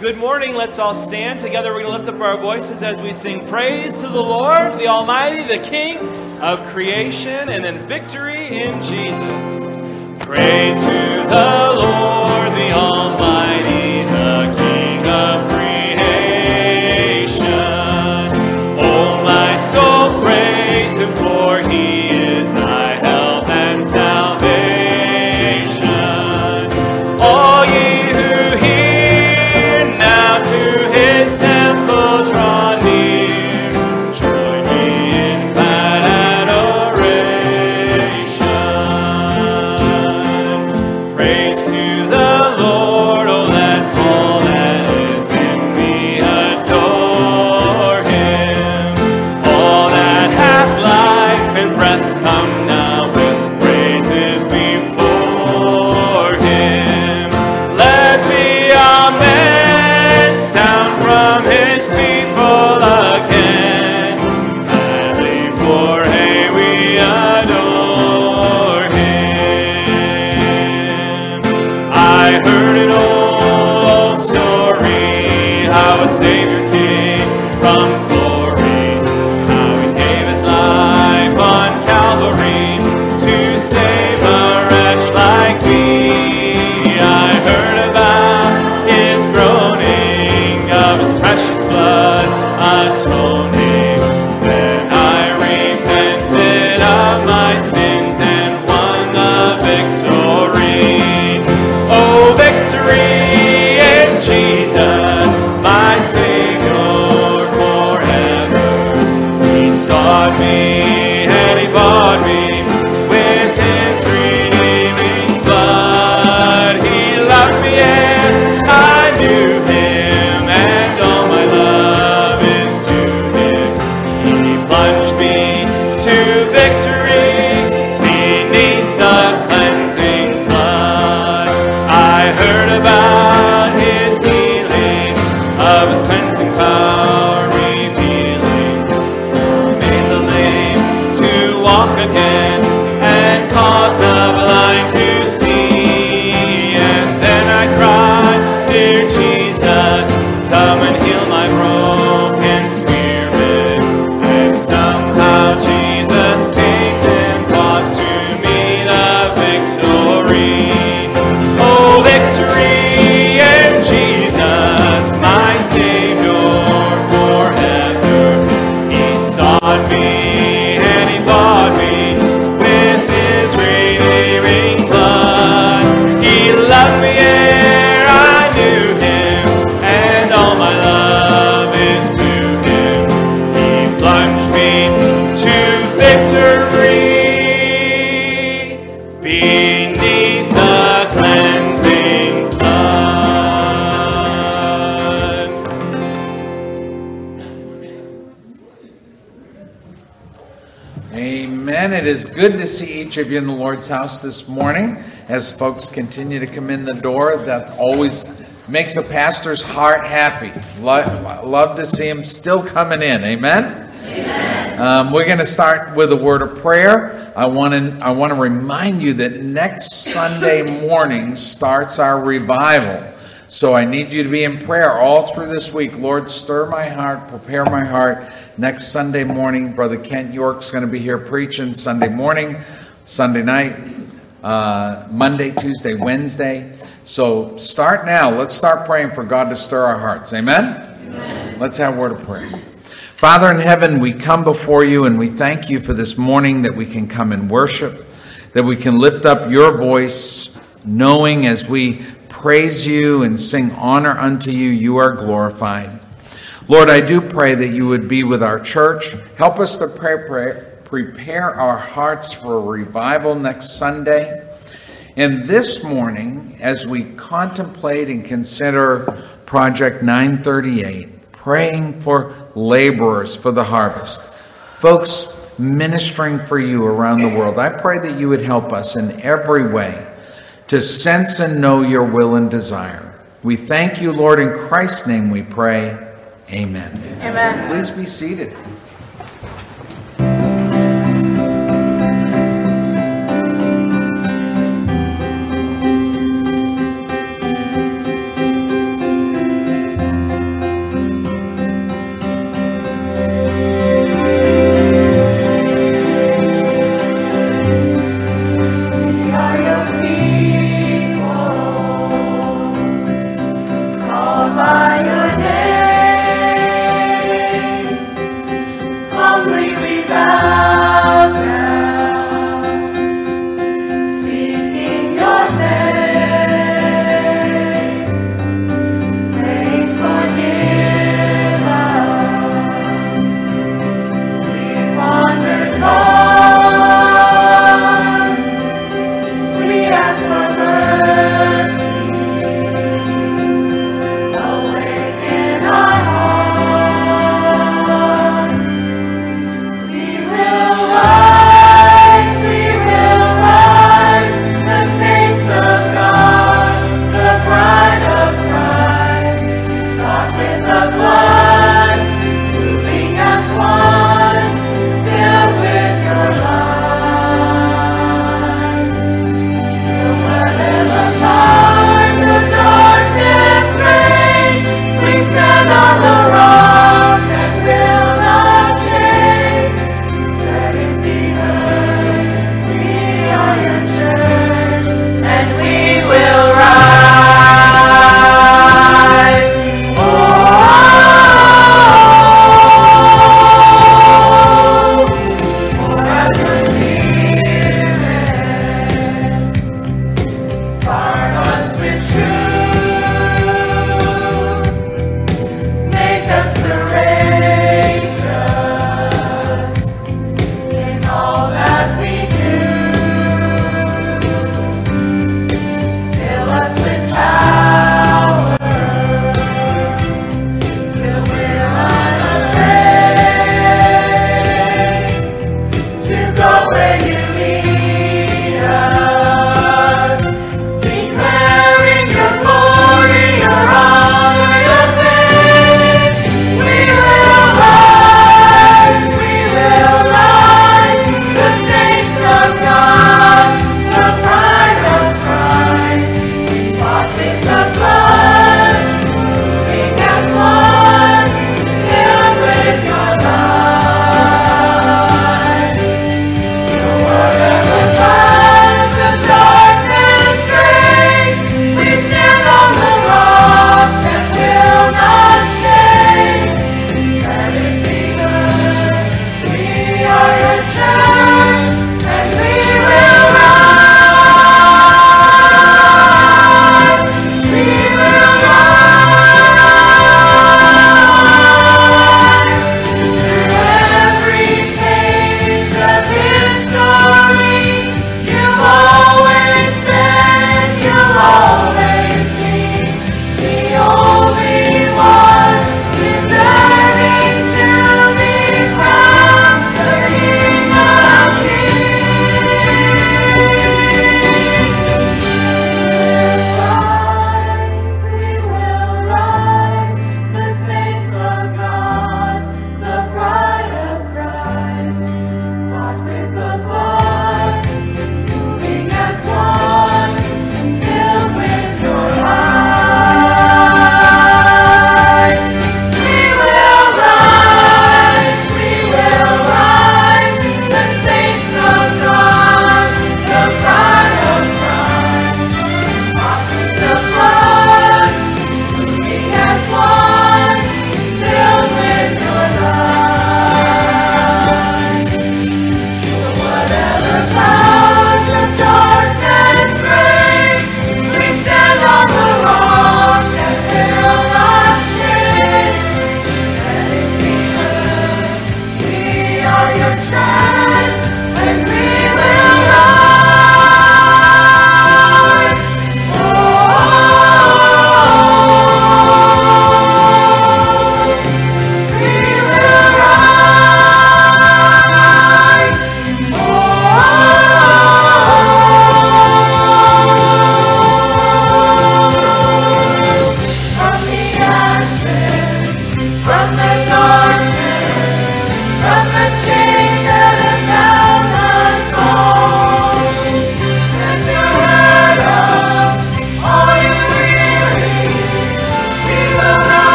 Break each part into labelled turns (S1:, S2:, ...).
S1: Good morning. Let's all stand together. We're going to lift up our voices as we sing praise to the Lord, the Almighty, the King of creation, and then victory in Jesus. Praise to the Lord, the Almighty,
S2: good to see each of you in the Lord's house this morning as folks continue to come in the door. That always makes a pastor's heart happy. Lo- love to see him still coming in. Amen. Um, we're going to start with a word of prayer. I want to I want to remind you that next Sunday morning starts our revival. So I need you to be in prayer all through this week. Lord, stir my heart, prepare my heart. Next Sunday morning, Brother Kent York's going to be here preaching Sunday morning, Sunday night, uh, Monday, Tuesday, Wednesday. So start now. Let's start praying for God to stir our hearts. Amen? Let's have a word of prayer. Father in heaven, we come before you and we thank you for this morning that we can come and worship, that we can lift up your voice, knowing as we praise you and sing honor unto you, you are glorified. Lord, I do pray that you would be with our church. Help us to pray, pray, prepare our hearts for a revival next Sunday. And this morning, as we contemplate and consider Project 938, praying for laborers for the harvest, folks ministering for you around the world, I pray that you would help us in every way to sense and know your will and desire. We thank you, Lord, in Christ's name we pray. Amen.
S3: Amen.
S2: Please be seated.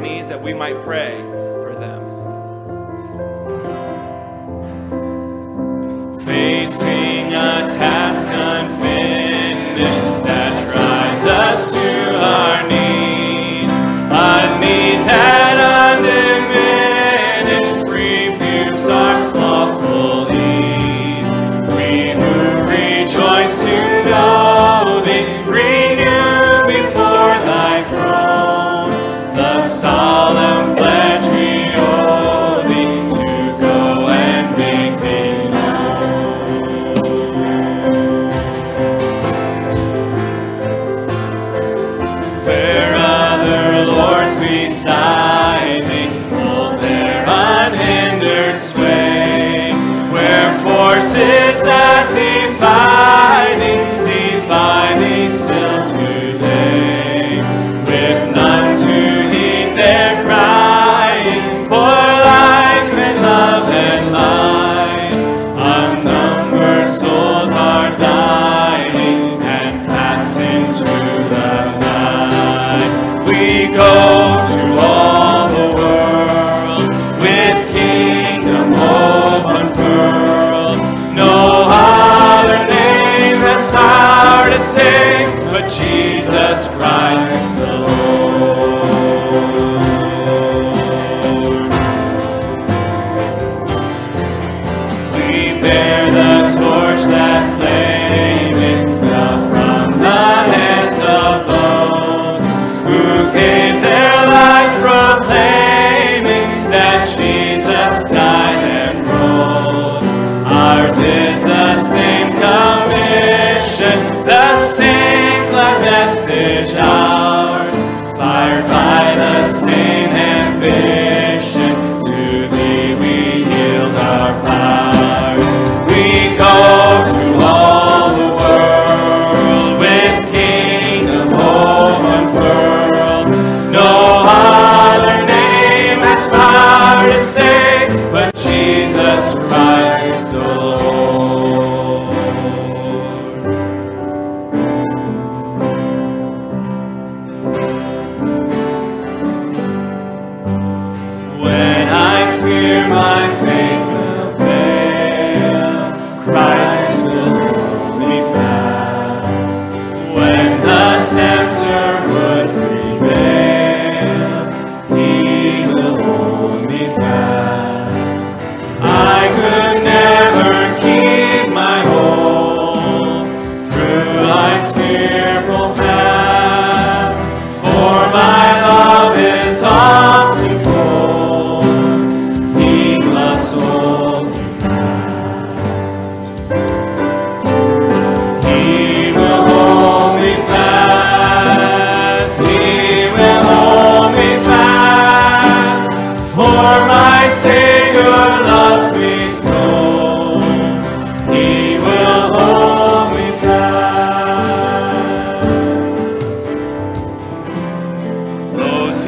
S1: our knees that we might pray for them. Facing a task unfinished that drives us to our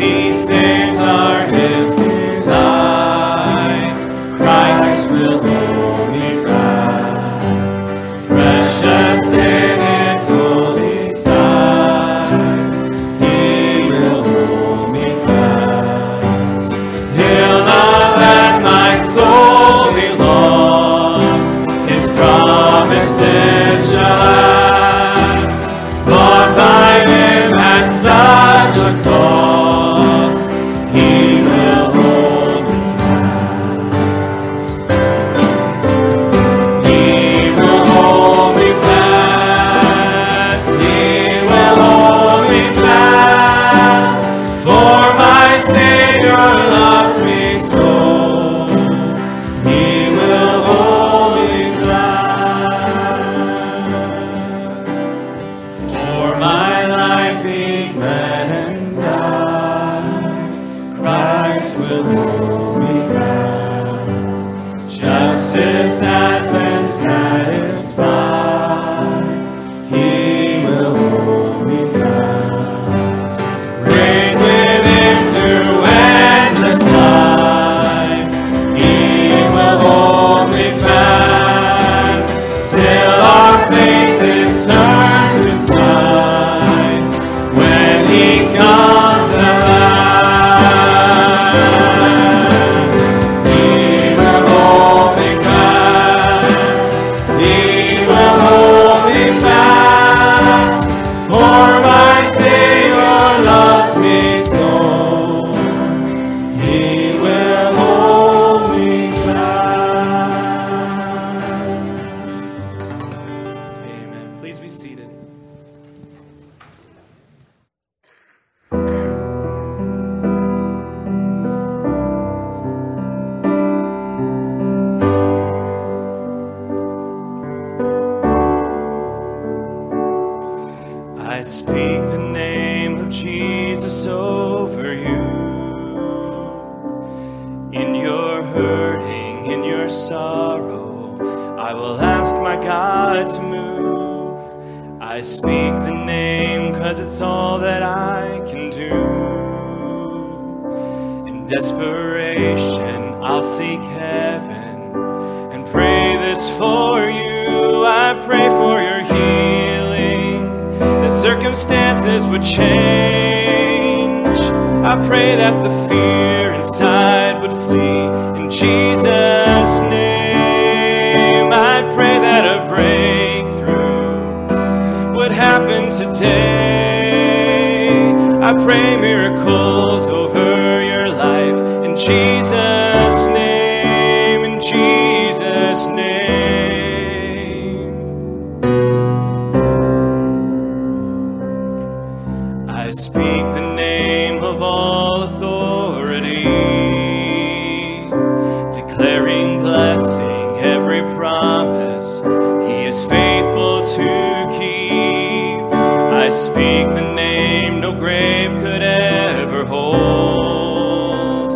S1: he saves are speak the name no grave could ever hold.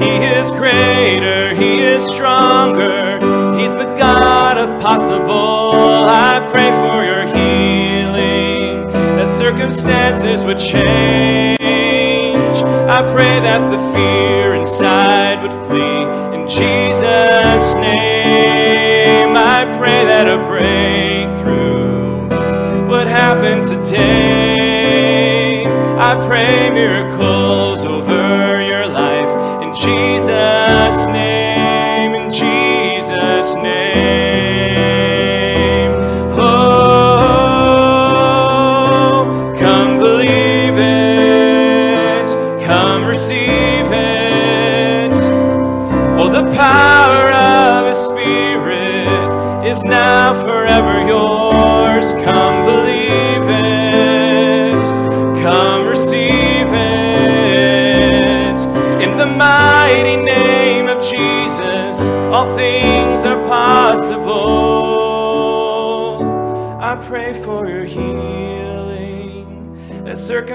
S1: He is greater, He is stronger, He's the God of possible. I pray for your healing, that circumstances would change. I pray that the fear inside would flee in Jesus' name. Today. I pray miracles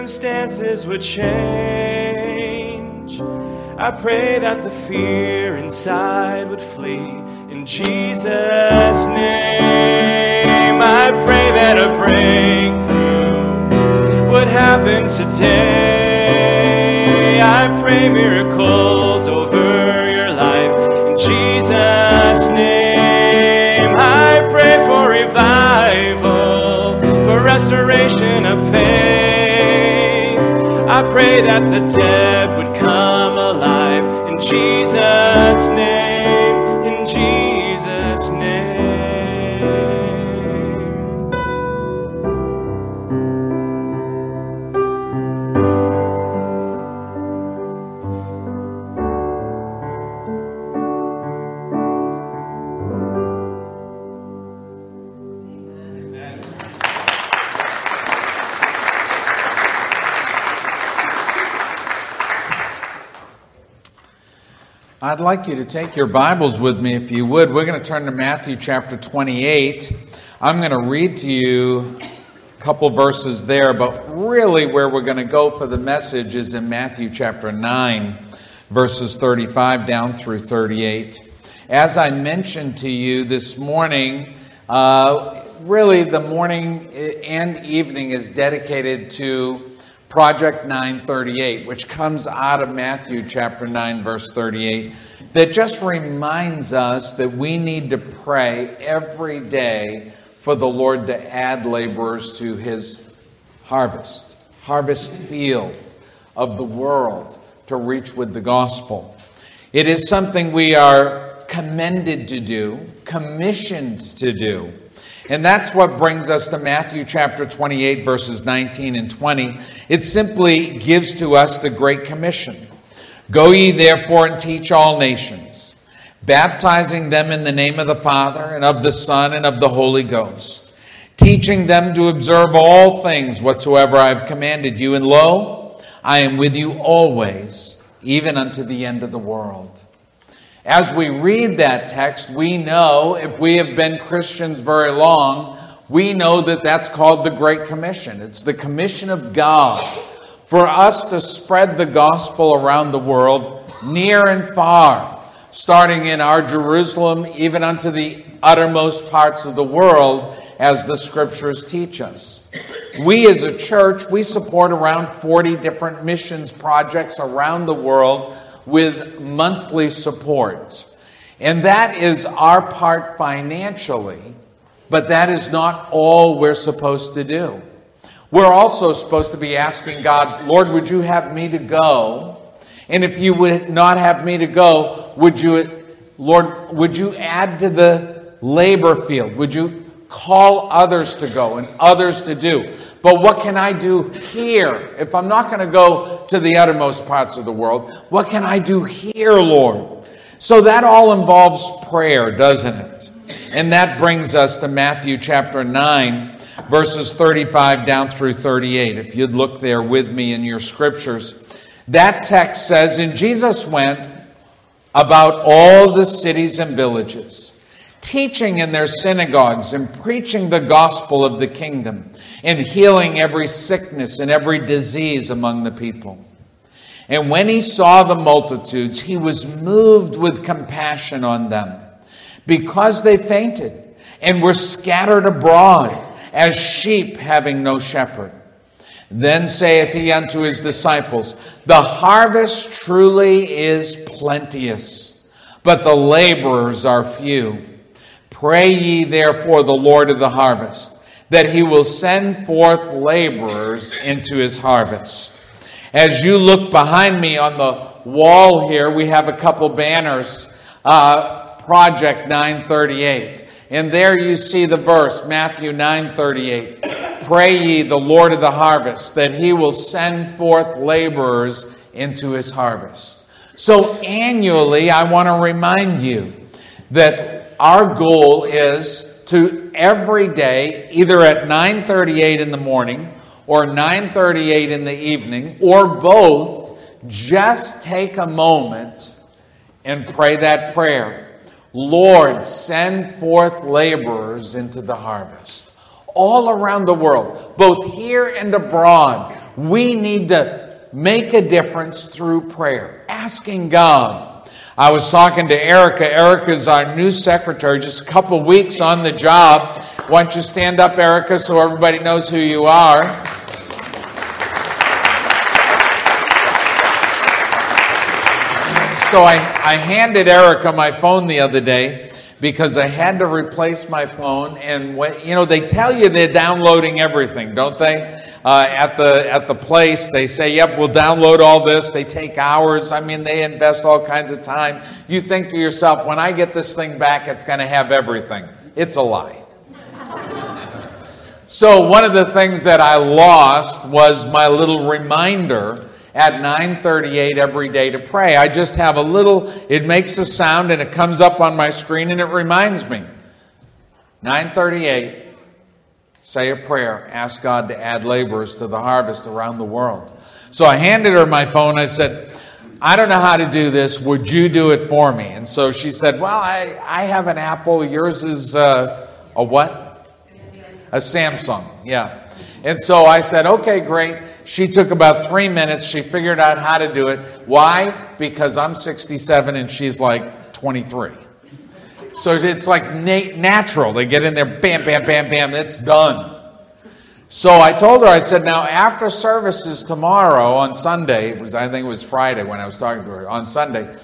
S1: circumstances would change. I pray that the fear inside would flee in Jesus' name. I pray that a breakthrough would happen today. I pray miracles over your life in Jesus' name. I pray for revival, for restoration of faith. I pray that the dead would come alive in Jesus' name, in Jesus' name.
S2: Like you to take your Bibles with me if you would. We're going to turn to Matthew chapter 28. I'm going to read to you a couple verses there, but really where we're going to go for the message is in Matthew chapter 9, verses 35 down through 38. As I mentioned to you this morning, uh, really the morning and evening is dedicated to Project 938, which comes out of Matthew chapter 9, verse 38, that just reminds us that we need to pray every day for the Lord to add laborers to his harvest, harvest field of the world to reach with the gospel. It is something we are commended to do, commissioned to do. And that's what brings us to Matthew chapter 28, verses 19 and 20. It simply gives to us the Great Commission Go ye therefore and teach all nations, baptizing them in the name of the Father, and of the Son, and of the Holy Ghost, teaching them to observe all things whatsoever I have commanded you. And lo, I am with you always, even unto the end of the world. As we read that text, we know, if we have been Christians very long, we know that that's called the Great Commission. It's the commission of God for us to spread the gospel around the world, near and far, starting in our Jerusalem, even unto the uttermost parts of the world, as the scriptures teach us. We as a church, we support around 40 different missions projects around the world with monthly support. And that is our part financially, but that is not all we're supposed to do. We're also supposed to be asking God, Lord, would you have me to go? And if you would not have me to go, would you, Lord, would you add to the labor field? Would you call others to go and others to do. But what can I do here? If I'm not going to go to the uttermost parts of the world, what can I do here, Lord? So that all involves prayer, doesn't it? And that brings us to Matthew chapter 9, verses 35 down through 38. If you'd look there with me in your scriptures, that text says, And Jesus went about all the cities and villages teaching in their synagogues and preaching the gospel of the kingdom and healing every sickness and every disease among the people. And when he saw the multitudes, he was moved with compassion on them because they fainted and were scattered abroad as sheep having no shepherd. Then saith he unto his disciples, The harvest truly is plenteous, but the laborers are few. Pray ye therefore the Lord of the harvest, that he will send forth laborers into his harvest. As you look behind me on the wall here, we have a couple banners, uh, Project 938. And there you see the verse, Matthew 9:38. Pray ye the Lord of the harvest, that he will send forth laborers into his harvest. So annually, I want to remind you that our goal is to every day, either at 9:38 in the morning or 9:38 in the evening, or both, just take a moment and pray that prayer. Lord, send forth laborers into the harvest. All around the world, both here and abroad, we need to make a difference through prayer, asking God I was talking to Erica. Erica's our new secretary, just a couple weeks on the job. Why don't you stand up, Erica, so everybody knows who you are? So I, I handed Erica my phone the other day because I had to replace my phone. And when, you know, they tell you they're downloading everything, don't they? Uh, at the at the place. They say, "Yep, we'll download all this." They take hours. I mean, they invest all kinds of time. You think to yourself, "When I get this thing back, it's going to have everything." It's a lie. so one of the things that I lost was my little reminder at 9:38 every day to pray. I just have a little it makes a sound and it comes up on my screen and it reminds me. 9:38 say a prayer, ask God to add laborers to the harvest around the world. So I handed her my phone. I said, I don't know how to do this. Would you do it for me? And so she said, Well, I, I have an Apple. Yours is uh, a what? A Samsung. Yeah. And so I said, Okay, great. She took about three minutes. She figured out how to do it. Why? Because I'm 67 and she's like 23. So it's like na- natural. They get in there, bam, bam, bam, bam, it's done. So I told her, I said, now after services tomorrow on Sunday, it was, I think it was Friday when I was talking to her, on Sunday,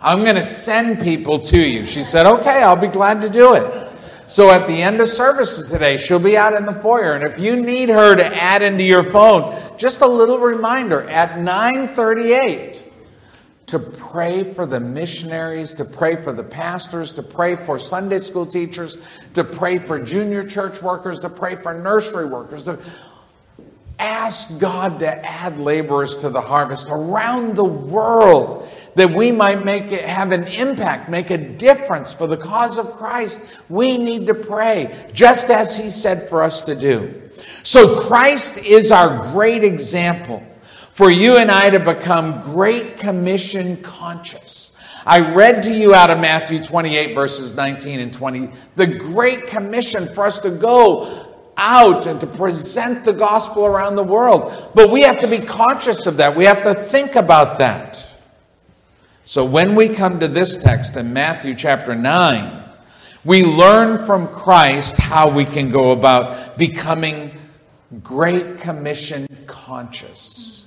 S2: I'm going to send people to you. She said, okay, I'll be glad to do it. So at the end of services today, she'll be out in the foyer. And if you need her to add into your phone, just a little reminder at 938, to pray for the missionaries, to pray for the pastors, to pray for Sunday school teachers, to pray for junior church workers, to pray for nursery workers. To ask God to add laborers to the harvest around the world that we might make it have an impact, make a difference for the cause of Christ. We need to pray just as he said for us to do. So Christ is our great example for you and I to become Great Commission conscious. I read to you out of Matthew 28, verses 19 and 20, the Great Commission for us to go out and to present the gospel around the world. But we have to be conscious of that. We have to think about that. So when we come to this text in Matthew chapter 9, we learn from Christ how we can go about becoming Great Commission conscious.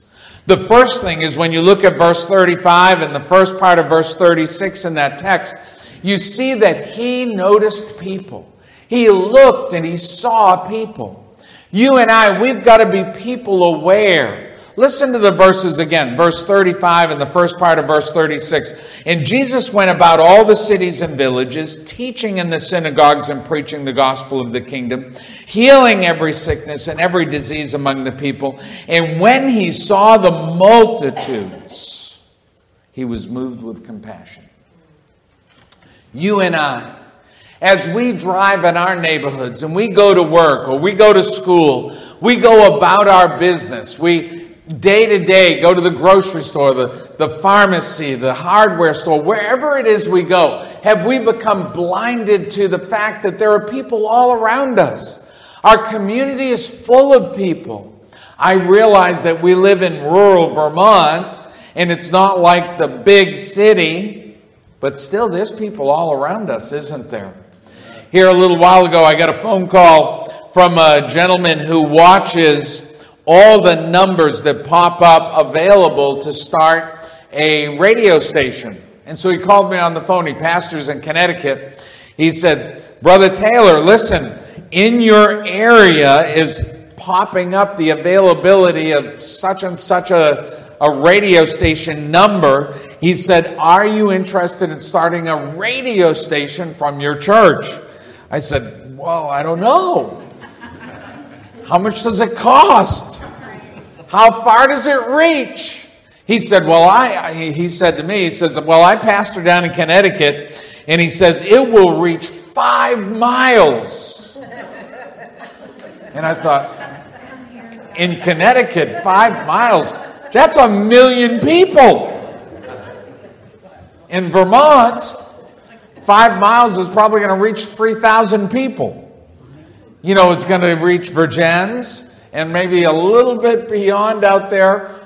S2: The first thing is when you look at verse 35 and the first part of verse 36 in that text, you see that he noticed people. He looked and he saw people. You and I, we've got to be people aware Listen to the verses again, verse 35 and the first part of verse 36. And Jesus went about all the cities and villages, teaching in the synagogues and preaching the gospel of the kingdom, healing every sickness and every disease among the people. And when he saw the multitudes, he was moved with compassion. You and I, as we drive in our neighborhoods and we go to work or we go to school, we go about our business. We day to day go to the grocery store, the, the pharmacy, the hardware store, wherever it is we go. Have we become blinded to the fact that there are people all around us? Our community is full of people. I realize that we live in rural Vermont and it's not like the big city, but still there's people all around us, isn't there? Here a little while ago, I got a phone call from a gentleman who watches all the numbers that pop up available to start a radio station. And so he called me on the phone. He pastors in Connecticut. He said, Brother Taylor, listen, in your area is popping up the availability of such and such a, a radio station number. He said, Are you interested in starting a radio station from your church? I said, Well, I don't know. How much does it cost? How far does it reach? He said, Well, I, he said to me, he says, Well, I pastor down in Connecticut, and he says, It will reach five miles. And I thought, In Connecticut, five miles, that's a million people. In Vermont, five miles is probably going to reach 3,000 people. You know, it's going to reach Vergennes and maybe a little bit beyond out there.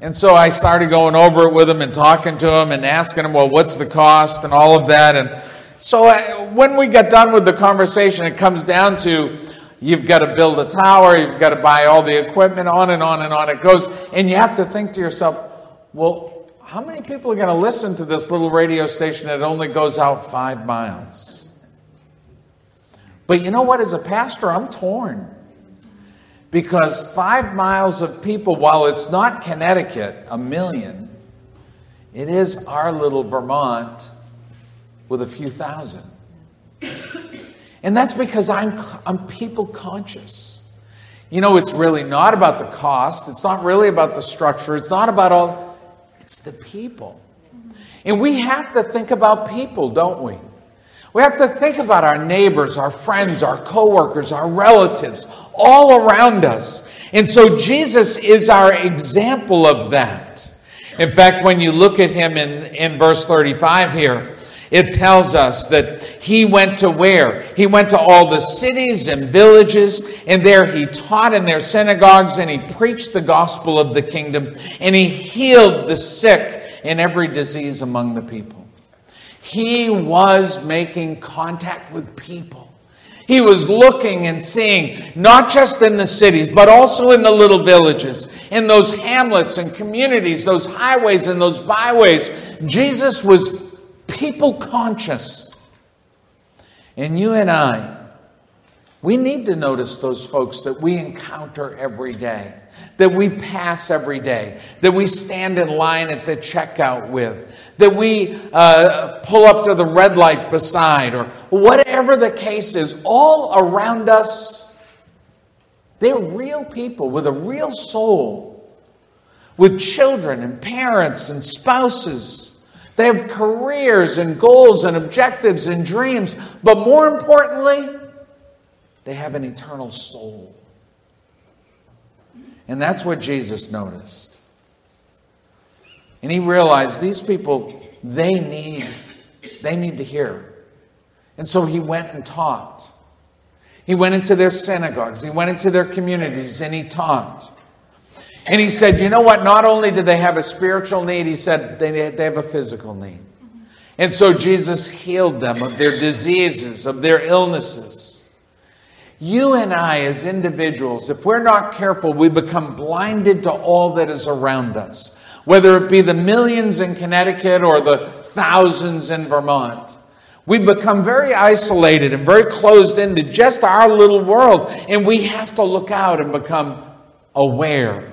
S2: And so I started going over it with him and talking to him and asking him, well, what's the cost and all of that. And so I, when we got done with the conversation, it comes down to you've got to build a tower, you've got to buy all the equipment, on and on and on it goes. And you have to think to yourself, well, how many people are going to listen to this little radio station that only goes out five miles? But you know what? As a pastor, I'm torn. Because five miles of people, while it's not Connecticut, a million, it is our little Vermont with a few thousand. And that's because I'm, I'm people conscious. You know, it's really not about the cost, it's not really about the structure, it's not about all. It's the people. And we have to think about people, don't we? We have to think about our neighbors, our friends, our coworkers, our relatives, all around us. And so Jesus is our example of that. In fact, when you look at him in, in verse 35 here, it tells us that he went to where? He went to all the cities and villages, and there he taught in their synagogues, and he preached the gospel of the kingdom, and he healed the sick and every disease among the people. He was making contact with people. He was looking and seeing, not just in the cities, but also in the little villages, in those hamlets and communities, those highways and those byways. Jesus was people conscious. And you and I, we need to notice those folks that we encounter every day, that we pass every day, that we stand in line at the checkout with, that we uh, pull up to the red light beside, or whatever the case is, all around us. They're real people with a real soul, with children and parents and spouses they have careers and goals and objectives and dreams, but more importantly, they have an eternal soul. And that's what Jesus noticed. And he realized these people, they need, they need to hear. And so he went and taught. He went into their synagogues, he went into their communities, and he taught. And he said, You know what? Not only do they have a spiritual need, he said they, they have a physical need. And so Jesus healed them of their diseases, of their illnesses. You and I, as individuals, if we're not careful, we become blinded to all that is around us, whether it be the millions in Connecticut or the thousands in Vermont. We become very isolated and very closed into just our little world, and we have to look out and become aware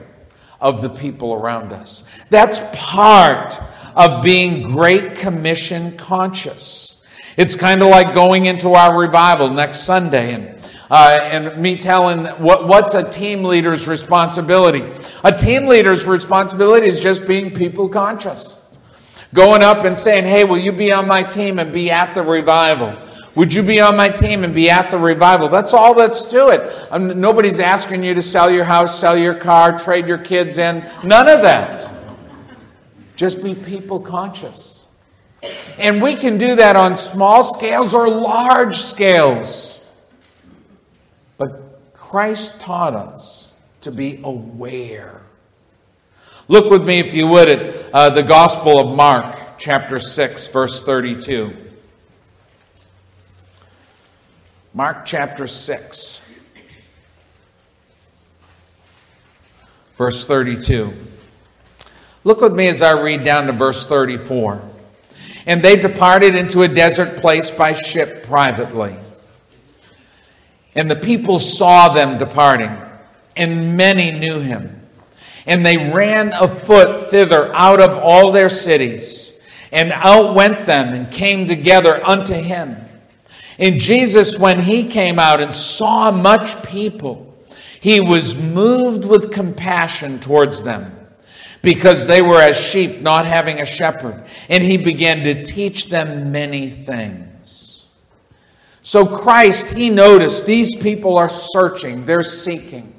S2: of the people around us. That's part of being Great Commission conscious. It's kind of like going into our revival next Sunday and uh, and me telling what, what's a team leader's responsibility. A team leader's responsibility is just being people conscious. Going up and saying, hey, will you be on my team and be at the revival? Would you be on my team and be at the revival? That's all that's to it. Um, nobody's asking you to sell your house, sell your car, trade your kids in. None of that. Just be people conscious. And we can do that on small scales or large scales. Christ taught us to be aware. Look with me, if you would, at uh, the Gospel of Mark, chapter 6, verse 32. Mark chapter 6, verse 32. Look with me as I read down to verse 34. And they departed into a desert place by ship privately. And the people saw them departing, and many knew him. And they ran afoot thither out of all their cities, and outwent them, and came together unto him. And Jesus, when he came out and saw much people, he was moved with compassion towards them because they were as sheep not having a shepherd. And he began to teach them many things. So Christ, he noticed these people are searching, they're seeking.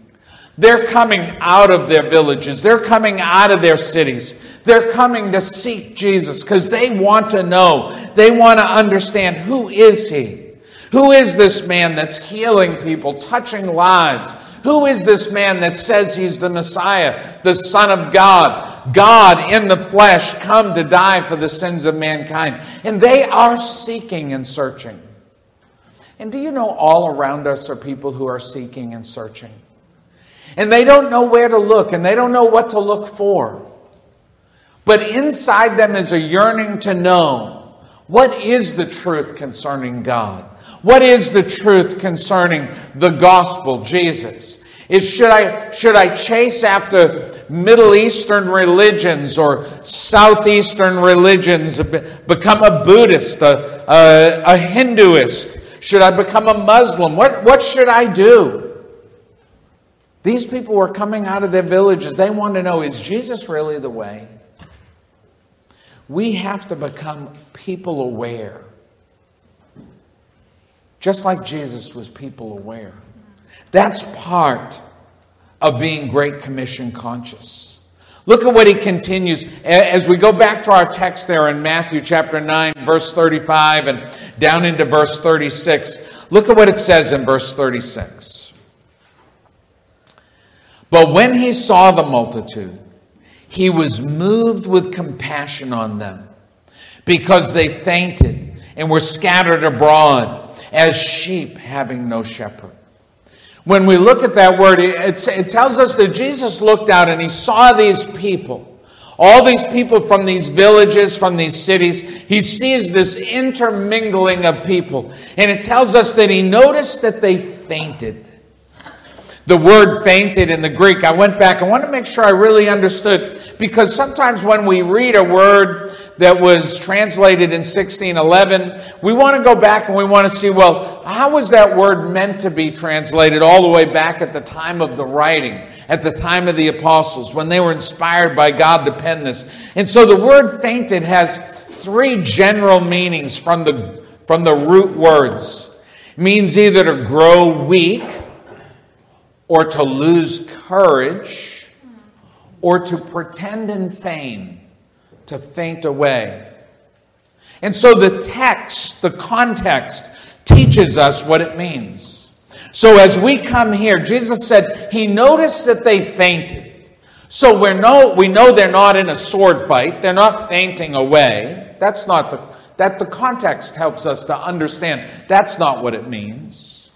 S2: They're coming out of their villages, they're coming out of their cities. They're coming to seek Jesus because they want to know, they want to understand who is he? Who is this man that's healing people, touching lives? Who is this man that says he's the Messiah, the Son of God, God in the flesh, come to die for the sins of mankind? And they are seeking and searching. And do you know all around us are people who are seeking and searching? And they don't know where to look and they don't know what to look for. But inside them is a yearning to know what is the truth concerning God? What is the truth concerning the gospel, Jesus? Is should I should I chase after Middle Eastern religions or Southeastern religions, become a Buddhist, a, a, a Hinduist? Should I become a Muslim? What, what should I do? These people were coming out of their villages. They want to know is Jesus really the way? We have to become people aware just like Jesus was people aware. That's part of being Great Commission conscious. Look at what he continues as we go back to our text there in Matthew chapter 9, verse 35, and down into verse 36. Look at what it says in verse 36. But when he saw the multitude, he was moved with compassion on them because they fainted and were scattered abroad as sheep having no shepherd. When we look at that word, it, it tells us that Jesus looked out and he saw these people. All these people from these villages, from these cities, he sees this intermingling of people. And it tells us that he noticed that they fainted. The word fainted in the Greek, I went back, I want to make sure I really understood, because sometimes when we read a word that was translated in 1611. We want to go back and we want to see, well, how was that word meant to be translated all the way back at the time of the writing, at the time of the apostles, when they were inspired by God to pen this? And so the word fainted has three general meanings from the, from the root words. It means either to grow weak, or to lose courage, or to pretend and feign to faint away. And so the text, the context, teaches us what it means. So as we come here, Jesus said he noticed that they fainted. So we know, we know they're not in a sword fight. They're not fainting away. That's not the, that the context helps us to understand. That's not what it means.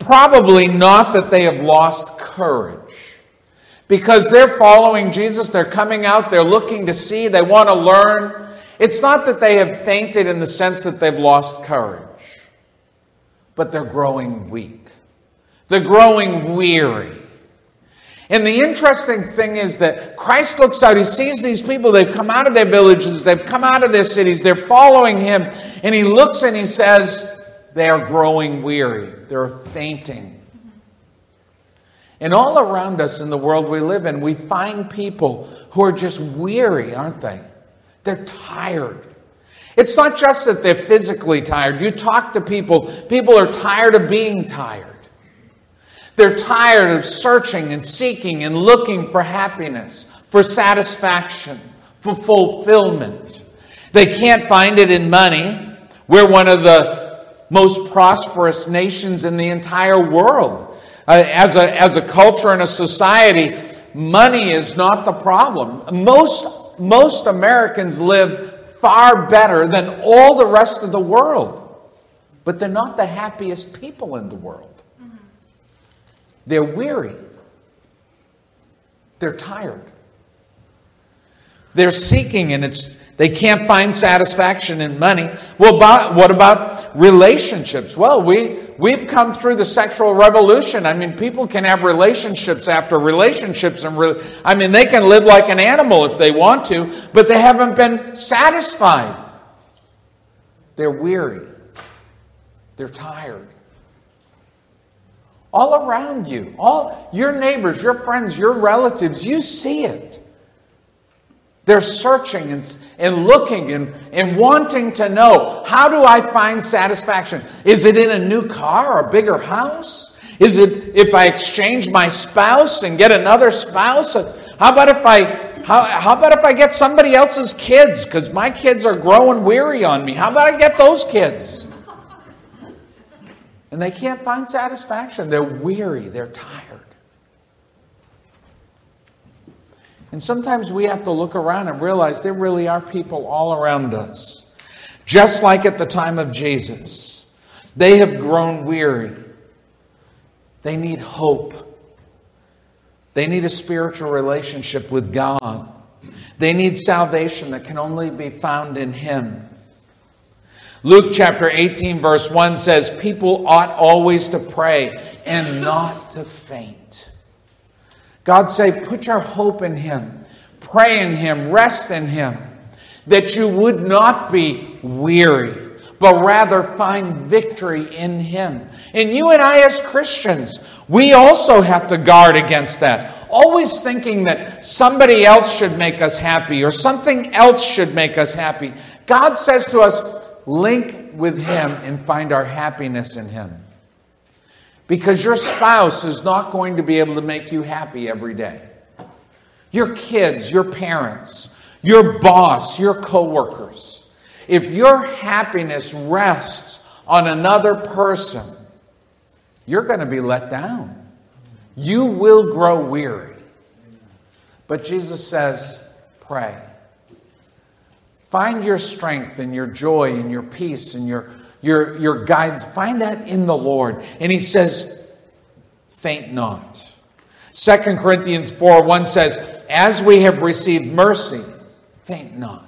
S2: Probably not that they have lost courage because they're following Jesus. They're coming out, they're looking to see, they want to learn. It's not that they have fainted in the sense that they've lost courage, but they're growing weak. They're growing weary. And the interesting thing is that Christ looks out, he sees these people, they've come out of their villages, they've come out of their cities, they're following him, and he looks and he says, They are growing weary, they're fainting. And all around us in the world we live in, we find people who are just weary, aren't they? They're tired. It's not just that they're physically tired. You talk to people, people are tired of being tired. They're tired of searching and seeking and looking for happiness, for satisfaction, for fulfillment. They can't find it in money. We're one of the most prosperous nations in the entire world. Uh, as, a, as a culture and a society, money is not the problem. Most, most Americans live far better than all the rest of the world, but they're not the happiest people in the world. They're weary. They're tired. They're seeking and it's they can't find satisfaction in money. Well, what about relationships? Well, we we've come through the sexual revolution. I mean, people can have relationships after relationships and re, I mean, they can live like an animal if they want to, but they haven't been satisfied. They're weary. They're tired all around you, all your neighbors, your friends, your relatives, you see it. They're searching and, and looking and, and wanting to know how do I find satisfaction? Is it in a new car or a bigger house? Is it if I exchange my spouse and get another spouse? Uh, how about if I how, how about if I get somebody else's kids? Because my kids are growing weary on me. How about I get those kids? And they can't find satisfaction. They're weary, they're tired. And sometimes we have to look around and realize there really are people all around us, just like at the time of Jesus. They have grown weary. They need hope. They need a spiritual relationship with God. They need salvation that can only be found in Him. Luke chapter 18, verse 1 says, People ought always to pray and not to faint. God say, put your hope in Him, pray in Him, rest in Him, that you would not be weary, but rather find victory in Him. And you and I, as Christians, we also have to guard against that. Always thinking that somebody else should make us happy or something else should make us happy. God says to us, link with Him and find our happiness in Him. Because your spouse is not going to be able to make you happy every day. Your kids, your parents, your boss, your coworkers. If your happiness rests on another person, you're going to be let down. You will grow weary. But Jesus says, pray. Find your strength and your joy and your peace and your, your, your guidance. Find that in the Lord. And he says, faint not. 2 Corinthians 4 1 says, As we have received mercy, faint not.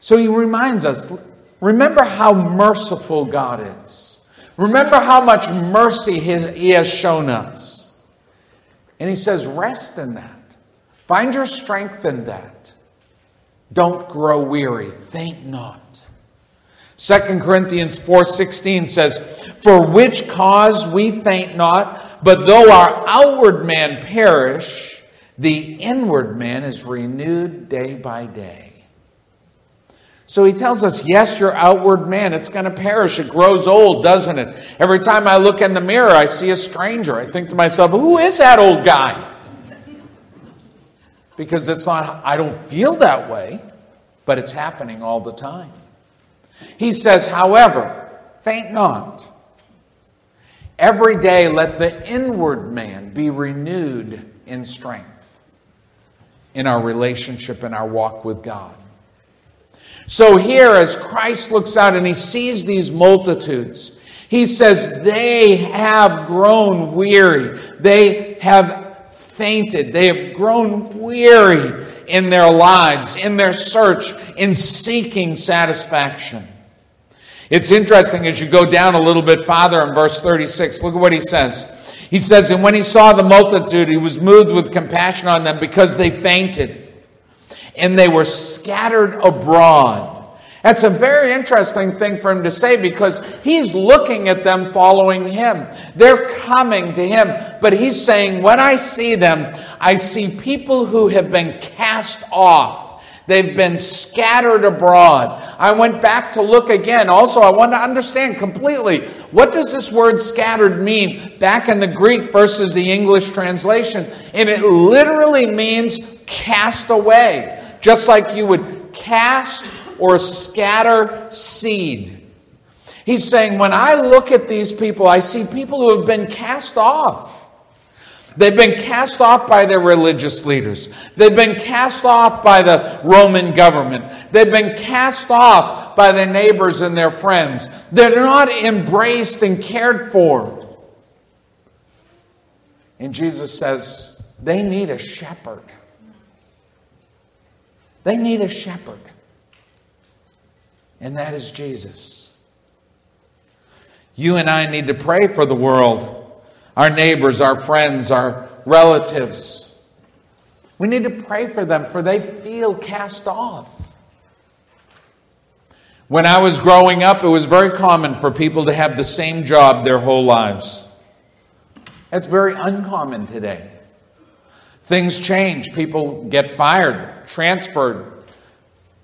S2: So he reminds us remember how merciful God is. Remember how much mercy he has shown us. And he says, Rest in that. Find your strength in that. Don't grow weary, faint not. 2 Corinthians 4:16 says, "For which cause we faint not, but though our outward man perish, the inward man is renewed day by day." So he tells us, yes, your outward man, it's going to perish. It grows old, doesn't it? Every time I look in the mirror, I see a stranger. I think to myself, who is that old guy? because it's not, I don't feel that way, but it's happening all the time. He says, however, faint not. Every day let the inward man be renewed in strength in our relationship and our walk with God. So here, as Christ looks out and he sees these multitudes, he says, They have grown weary. They have fainted. They have grown weary in their lives, in their search, in seeking satisfaction. It's interesting as you go down a little bit farther in verse 36, look at what he says. He says, And when he saw the multitude, he was moved with compassion on them because they fainted and they were scattered abroad. That's a very interesting thing for him to say because he's looking at them following him. They're coming to him, but he's saying, When I see them, I see people who have been cast off. They've been scattered abroad. I went back to look again. Also, I want to understand completely what does this word scattered mean back in the Greek versus the English translation? And it literally means cast away, just like you would cast or scatter seed. He's saying, when I look at these people, I see people who have been cast off. They've been cast off by their religious leaders. They've been cast off by the Roman government. They've been cast off by their neighbors and their friends. They're not embraced and cared for. And Jesus says they need a shepherd. They need a shepherd. And that is Jesus. You and I need to pray for the world our neighbors, our friends, our relatives. We need to pray for them, for they feel cast off. When I was growing up, it was very common for people to have the same job their whole lives. That's very uncommon today. Things change, people get fired, transferred.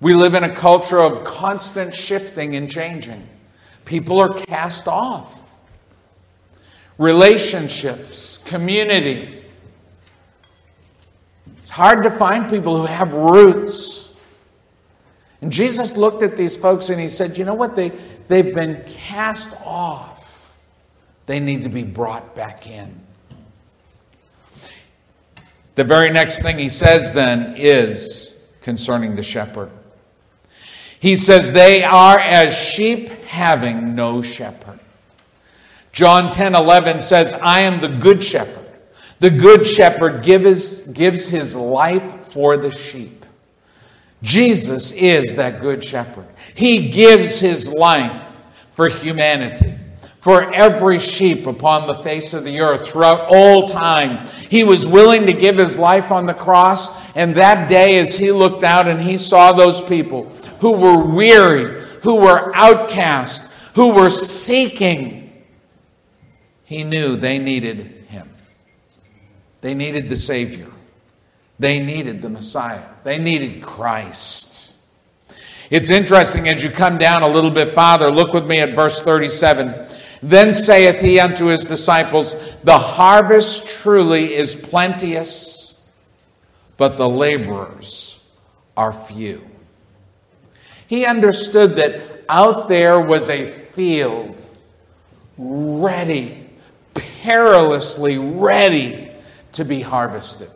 S2: We live in a culture of constant shifting and changing. People are cast off relationships, community. It's hard to find people who have roots. And Jesus looked at these folks and he said, You know what? They, they've been cast off, they need to be brought back in. The very next thing he says then is concerning the shepherd. He says, They are as sheep having no shepherd. John 10 11 says, I am the good shepherd. The good shepherd gives, gives his life for the sheep. Jesus is that good shepherd. He gives his life for humanity, for every sheep upon the face of the earth throughout all time. He was willing to give his life on the cross. And that day, as he looked out and he saw those people who were weary, who were outcast, who were seeking he knew they needed him. They needed the Savior. They needed the Messiah. They needed Christ. It's interesting as you come down a little bit farther, look with me at verse 37. Then saith he unto his disciples, The harvest truly is plenteous, but the laborers are few. He understood that out there was a field ready perilously ready to be harvested.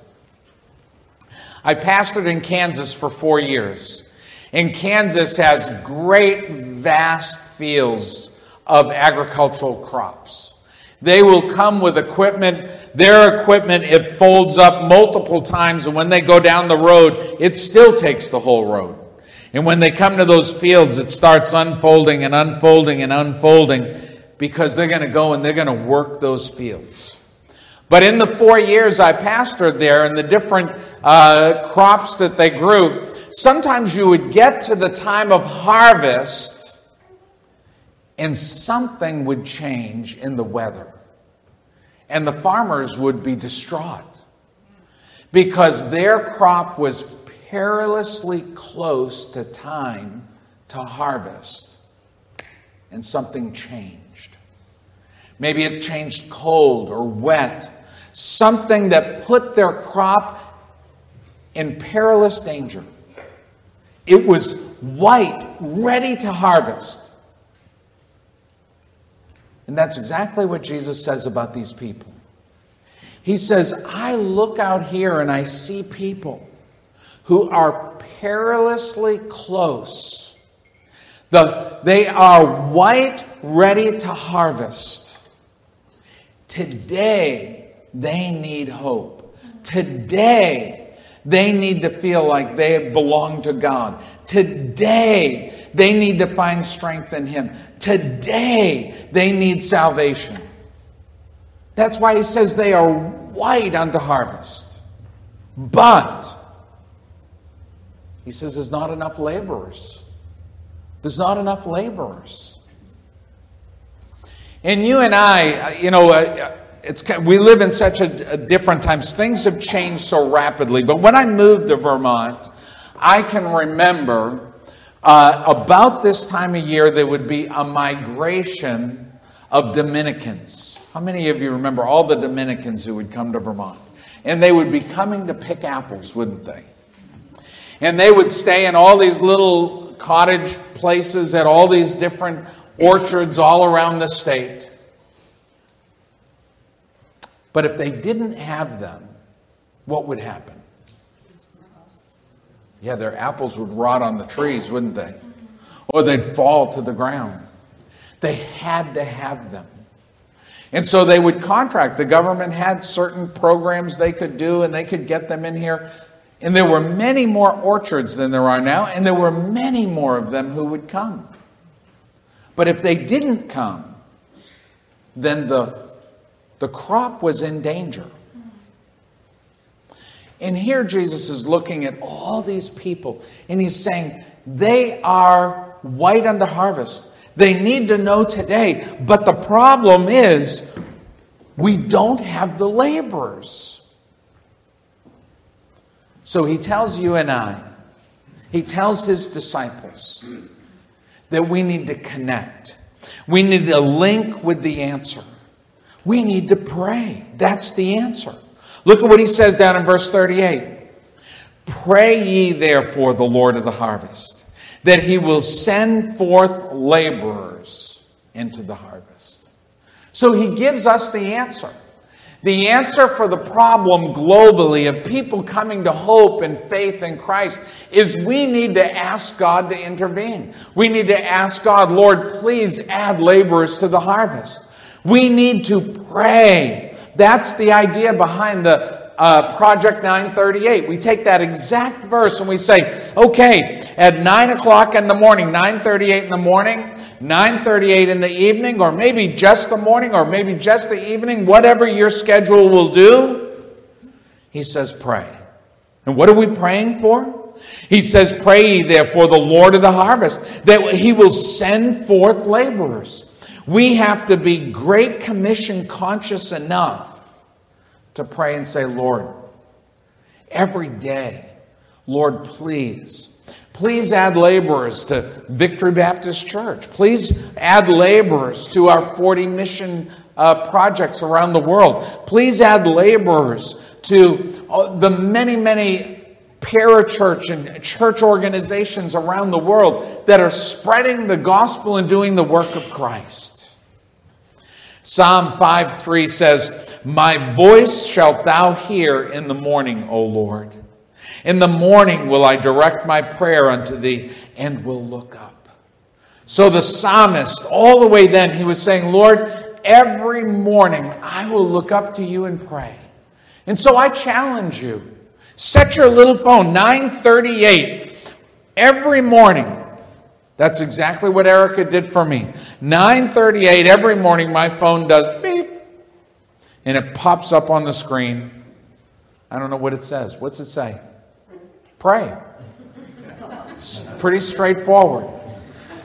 S2: I pastored in Kansas for four years. And Kansas has great, vast fields of agricultural crops. They will come with equipment. Their equipment, it folds up multiple times, and when they go down the road, it still takes the whole road. And when they come to those fields, it starts unfolding and unfolding and unfolding because they're going to go and they're going to work those fields. But in the four years I pastored there and the different uh, crops that they grew, sometimes you would get to the time of harvest and something would change in the weather. And the farmers would be distraught because their crop was perilously close to time to harvest and something changed. Maybe it changed cold or wet, something that put their crop in perilous danger. It was white, ready to harvest. And that's exactly what Jesus says about these people. He says, I look out here and I see people who are perilously close. The, they are white, ready to harvest. Today, they need hope. Today, they need to feel like they belong to God. Today, they need to find strength in Him. Today, they need salvation. That's why he says they are white unto harvest. But, he says there's not enough laborers. There's not enough laborers. And you and I, uh, you know, uh, it's, we live in such a, a different times. Things have changed so rapidly. But when I moved to Vermont, I can remember uh, about this time of year there would be a migration of Dominicans. How many of you remember all the Dominicans who would come to Vermont? And they would be coming to pick apples, wouldn't they? And they would stay in all these little cottage places at all these different orchards all around the state. But if they didn't have them, what would happen? Yeah, their apples would rot on the trees, wouldn't they? Or they'd fall to the ground. They had to have them. And so they would contract. The government had certain programs they could do, and they could get them in here. And there were many more orchards than there are now, and there were many more of them who would come. But if they didn't come, then the, the crop was in danger. And here Jesus is looking at all these people, and he's saying, They are white unto harvest. They need to know today. But the problem is, we don't have the laborers. So he tells you and I, he tells his disciples that we need to connect. We need to link with the answer. We need to pray. That's the answer. Look at what he says down in verse 38. Pray ye therefore the Lord of the harvest, that he will send forth laborers into the harvest. So he gives us the answer. The answer for the problem globally of people coming to hope and faith in Christ is we need to ask God to intervene. We need to ask God, Lord, please add laborers to the harvest. We need to pray. That's the idea behind the uh, Project 938. We take that exact verse and we say, okay, at 9 o'clock in the morning, 938 in the morning, 9:38 in the evening or maybe just the morning or maybe just the evening, whatever your schedule will do. He says pray. And what are we praying for? He says pray therefore the Lord of the harvest that he will send forth laborers. We have to be great commission conscious enough to pray and say, Lord, every day, Lord, please Please add laborers to Victory Baptist Church. Please add laborers to our 40 mission uh, projects around the world. Please add laborers to uh, the many, many parachurch and church organizations around the world that are spreading the gospel and doing the work of Christ. Psalm 5 3 says, My voice shalt thou hear in the morning, O Lord. In the morning will I direct my prayer unto thee and will look up. So the psalmist, all the way then, he was saying, Lord, every morning I will look up to you and pray. And so I challenge you. Set your little phone, 938, every morning. That's exactly what Erica did for me. 938 every morning my phone does beep and it pops up on the screen. I don't know what it says. What's it say? Pray. It's pretty straightforward.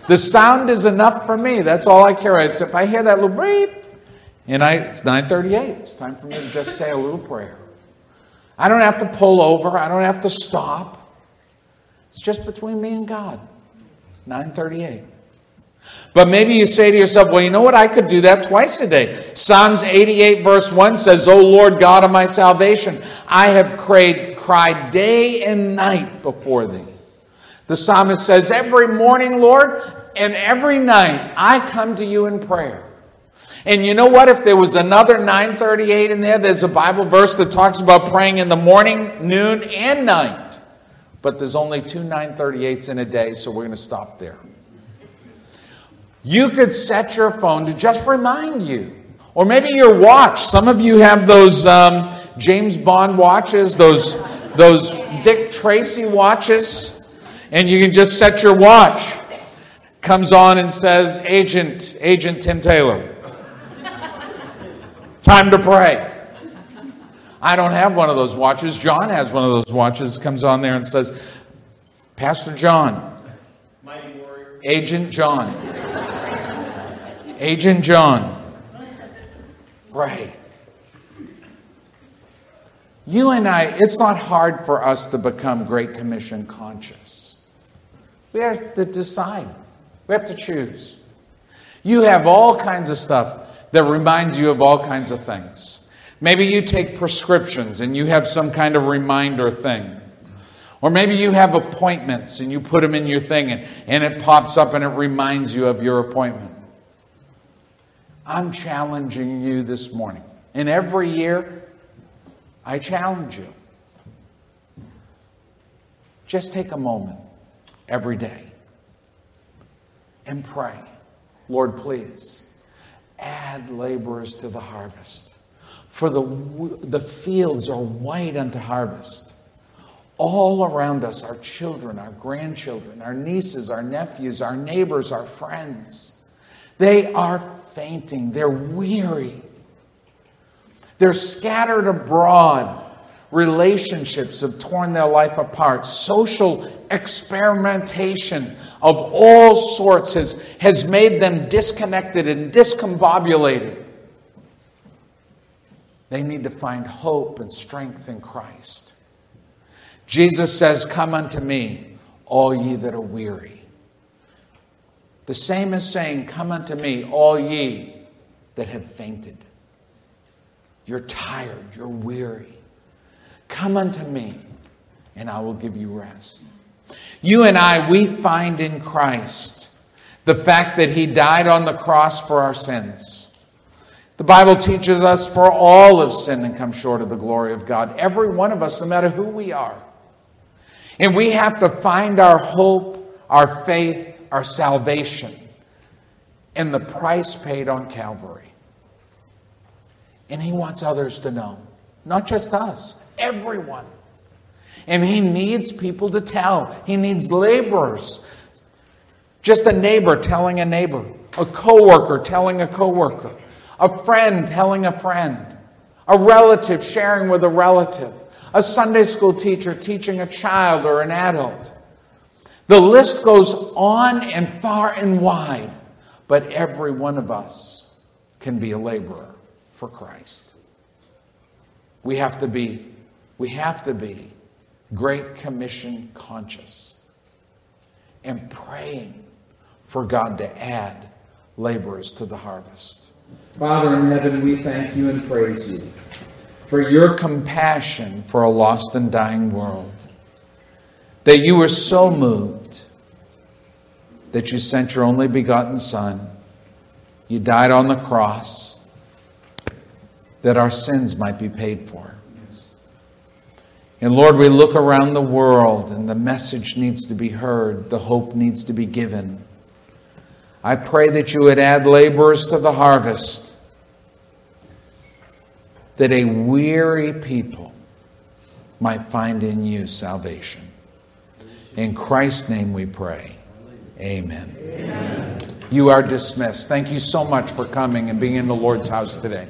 S2: The sound is enough for me. That's all I care. If I hear that little beep, and I it's 9:38. It's time for me to just say a little prayer. I don't have to pull over. I don't have to stop. It's just between me and God. 938. But maybe you say to yourself, well, you know what? I could do that twice a day. Psalms 88, verse 1 says, O Lord God of my salvation, I have cried, cried day and night before thee. The psalmist says, Every morning, Lord, and every night I come to you in prayer. And you know what? If there was another 938 in there, there's a Bible verse that talks about praying in the morning, noon, and night. But there's only two 938s in a day, so we're going to stop there. You could set your phone to just remind you. Or maybe your watch. Some of you have those um, James Bond watches, those, those Dick Tracy watches, and you can just set your watch. Comes on and says, Agent, Agent Tim Taylor. Time to pray. I don't have one of those watches. John has one of those watches, comes on there and says, Pastor John, Agent John, Agent John, pray. You and I, it's not hard for us to become Great Commission conscious. We have to decide, we have to choose. You have all kinds of stuff that reminds you of all kinds of things. Maybe you take prescriptions and you have some kind of reminder thing. Or maybe you have appointments and you put them in your thing and, and it pops up and it reminds you of your appointment. I'm challenging you this morning. And every year, I challenge you. Just take a moment every day and pray. Lord, please add laborers to the harvest. For the, the fields are white unto harvest. All around us, our children, our grandchildren, our nieces, our nephews, our neighbors, our friends, they are fainting. They're weary. They're scattered abroad. Relationships have torn their life apart. Social experimentation of all sorts has, has made them disconnected and discombobulated. They need to find hope and strength in Christ. Jesus says, Come unto me, all ye that are weary. The same as saying, Come unto me, all ye that have fainted. You're tired, you're weary. Come unto me, and I will give you rest. You and I, we find in Christ the fact that He died on the cross for our sins. The Bible teaches us for all have sinned and come short of the glory of God. Every one of us, no matter who we are. And we have to find our hope, our faith, our salvation in the price paid on Calvary. And He wants others to know, not just us, everyone. And he needs people to tell. He needs laborers. Just a neighbor telling a neighbor, a coworker telling a coworker, a friend telling a friend, a relative sharing with a relative, a Sunday school teacher teaching a child or an adult. The list goes on and far and wide, but every one of us can be a laborer for Christ. We have to be, we have to be Great Commission conscious and praying for God to add laborers to the harvest. Father in heaven, we thank you and praise you for your compassion for a lost and dying world. That you were so moved that you sent your only begotten Son. You died on the cross that our sins might be paid for. And Lord, we look around the world and the message needs to be heard, the hope needs to be given. I pray that you would add laborers to the harvest, that a weary people might find in you salvation. In Christ's name we pray. Amen. Amen. You are dismissed. Thank you so much for coming and being in the Lord's house today.